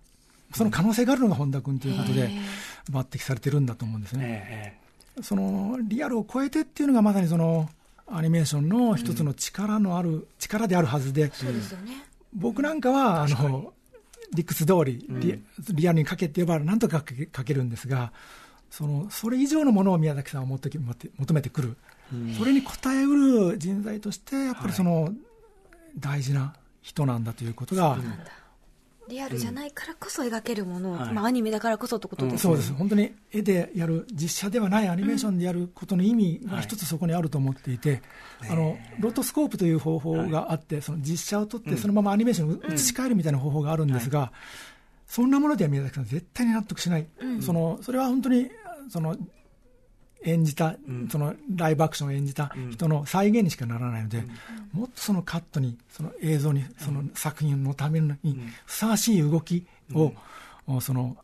その可能性があるのが本田君ということで、抜擢されてるんだと思うんですね。えそのリアルを超えてっていうのがまさにそのアニメーションの一つの力のある、力であるはずで、そうですよね。僕なんかはあの理屈通りリ,、リアルにかけって言えばなんとかかけかけるんですがそのそれ以上のものを宮崎さんは求めて求めてくる、それに応えうる人材としてやっぱりその、大事な人なんだということが、リアルじゃないからこそ描けるものを、はい。まあアニメだからこそってことですね。そうです。本当に絵でやる実写ではないアニメーションでやることの意味が一つそこにあると思っていて、あのロトスコープという方法があって、その実写を撮ってそのままアニメーションを移し替えるみたいな方法があるんですが、そんなものでは宮崎さん絶対に納得しない、そのそれは本当にその演じた、そのライブアクションを演じた人の再現にしかならないので、もっとそのカットに、その映像に、その作品のためにふさわしい動きを、その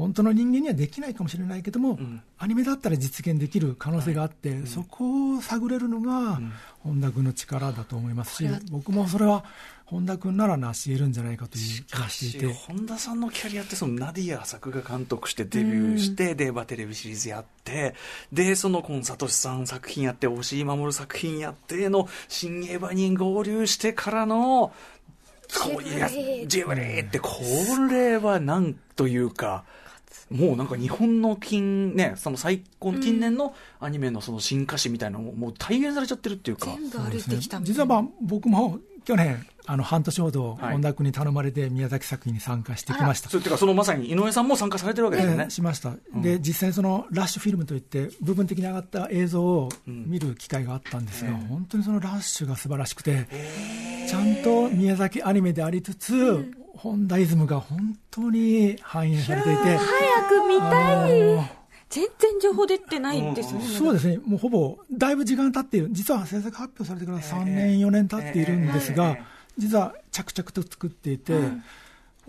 本当の人間にはできないかもしれないけども、ん。アニメだったら実現できる可能性があって、そこを探れるのが、本田君の力だと思いますし、僕もそれは本田君なら成し得るんじゃないかという気がしていて。本田さんのキャリアってそのナディア作画監督してデビューして、で、バテレビシリーズやって、で、そのコンサトシさん作品やって、押井守作品やっての、新エヴァに合流してからの、こういやジブリって、これはなんというか、もうなんか日本の近、ね、その最高、近年のアニメのその進化史みたいなのも、もう体現されちゃってるっていうか。全部歩いてきたみたい実はまあ僕も去年あの半年ほどはい。本田君に頼まれて宮崎作品に参加してきました、それっていうか、そのまさに井上さんも参加されてるわけですよね。ええしました、で実際にそのラッシュフィルムといって部分的に上がった映像を見る機会があったんですが、本当にそのラッシュが素晴らしくて、ちゃんと宮崎アニメでありつつ、本田イズムが本当に反映されていて、早く見たい、全然情報出てないんですね、そうですね、もうほぼだいぶ時間経っている、実は制作発表されてから3年、4年経っているんですが、実は着々と作っていて、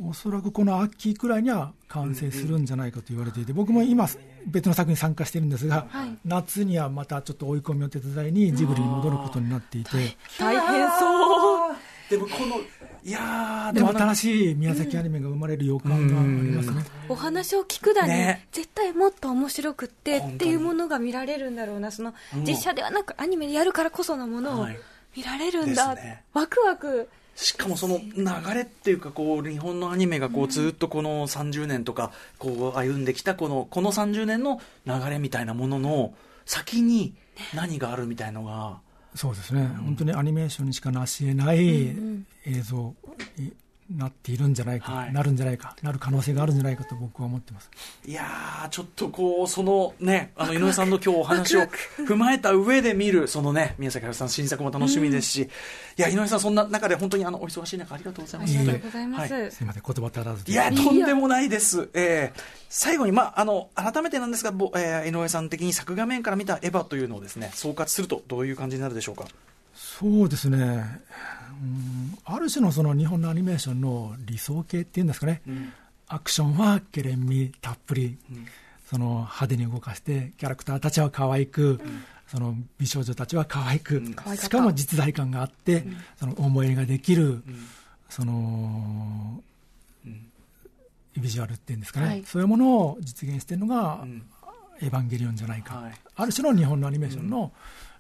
おそらくこの秋くらいには完成するんじゃないかと言われていて、僕も今、別の作品に参加しているんですが、夏にはまたちょっと追い込みを手伝いにジブリに戻ることになっていて、大変そう。でもこの、いやー、でも新しい宮崎アニメが生まれる予感がありますね。お話を聞くだに、ね。絶対もっと面白くってっていうものが見られるんだろうな。その実写ではなくアニメでやるからこそのものをはい。見られるんだ、ですね。ワクワク。しかもその流れっていうかこう日本のアニメがこうずっとこの30年とかこう歩んできたこのこの30年の流れみたいなものの先に何があるみたいのがそうですね、本当にアニメーションにしかなし得ない映像。になっているんじゃないか、はい。なるんじゃないか、なる可能性があるんじゃないかと僕は思ってます。いやーちょっとこうそのねあの井上さんの今日お話を踏まえた上で見るそのね宮崎駿さん新作も楽しみですし、いや井上さんそんな中で本当にあのお忙しい中ありがとうございますありがとうございます、はい。すみません、言葉足らずで。いや、とんでもないです。えー最後に、まあ、あの、改めてなんですが、ぼえー井上さん的に作画面から見たエヴァというのをですね、総括すると、どういう感じになるでしょうか？そうですね、うんある種のその日本のアニメーションの理想形っていうんですかね、アクションはけれんみたっぷり、その派手に動かして、キャラクターたちは可愛く、その美少女たちは可愛く、しかも実在感があって、その思い入れができる、その、ビジュアルっていうんですかね、はい。そういうものを実現しているのが、ん。エヴァンゲリオンじゃないか、はい。ある種の日本のアニメーションの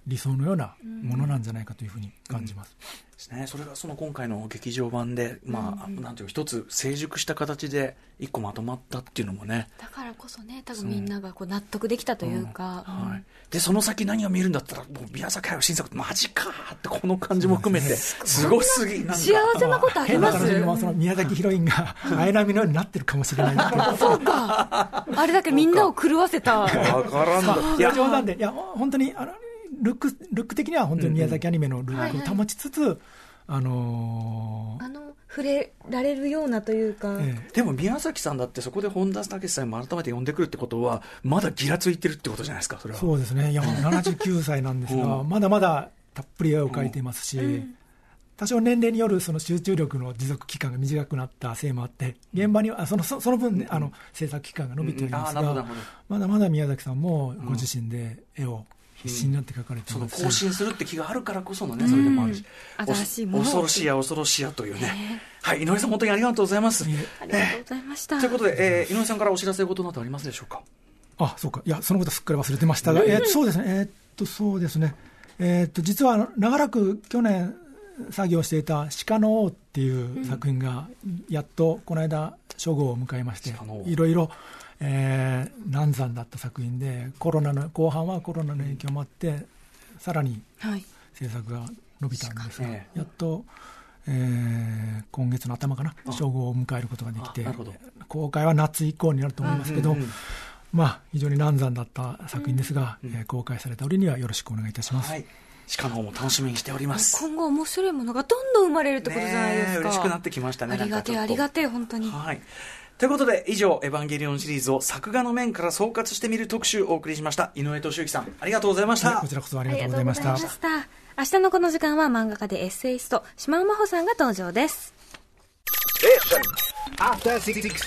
理想のようなものなんじゃないかというふうに感じます。ですね。それがその今回の劇場版で、まあ、なんていうか一つ成熟した形で一個まとまったっていうのもね。だからこそね多分みんながこう納得できたというか、はい。で、その先何が見えるんだったら、もう宮崎駿新作マジかーってこの感じも含めて、すごすぎ、なんか。幸せなことあります？その宮崎ヒロインが綾波のようになってるかもしれない。そうか。あれだけみんなを狂わせた。わから。いや、冗談で、いや本当にあのルックルック的には本当に宮崎アニメのルックを保ちつつ、あのーあの触れられるようなというか、ええ。でも宮崎さんだってそこで本田武さんも改めて呼んでくるってことは、まだギラついてるってことじゃないですか、それは。そうですね、いや79歳なんですが、うまだまだたっぷり絵を描いていますし、多少年齢によるその集中力の持続期間が短くなったせいもあって、現場には、あそのそその分、ね、あの制作期間が伸びておりますがまだまだ宮崎さんもご自身で絵を必死になって描かれていその更新するって気があるからこそのね、それでもあるし。うん。新しいものを。恐ろしいや恐ろしいやというね。はい、井上さん本当にありがとうございます。いえ。ありがとうございました。ということで、えー井上さんからお知らせことなどありますでしょうか？あそうか、いや、そのことすっかり忘れてましたが、えーとそうですね、えーっと、そうですね、えーっと、実は長らく去年作業していた鹿の王っていう作品が、やっとこの間、初号を迎えましていろいろ、えー難産だった作品で、コロナの、後半はコロナの影響もあって、さらにはい制作が伸びたんですが、えやっと、えー今月の頭かな、初号を迎えることができて公開は夏以降になると思いますけど、うんうんうんまあ、非常に難産だった作品ですが、えー公開された折にはよろしくお願いいたします。はい。鹿の方も楽しみにしております。今後面白いものがどんどん生まれるってことじゃないですか、嬉しくなってきましたね。ありがてえありがてえ本当にはい。ということで、以上、エヴァンゲリオンシリーズを作画の面から総括してみる特集をお送りしました。井上俊之さん、ありがとうございました。こちらこそあありがとうございました。した明日のこの時間は漫画家でエッセイスト島尾真帆さんが登場です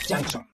Junction.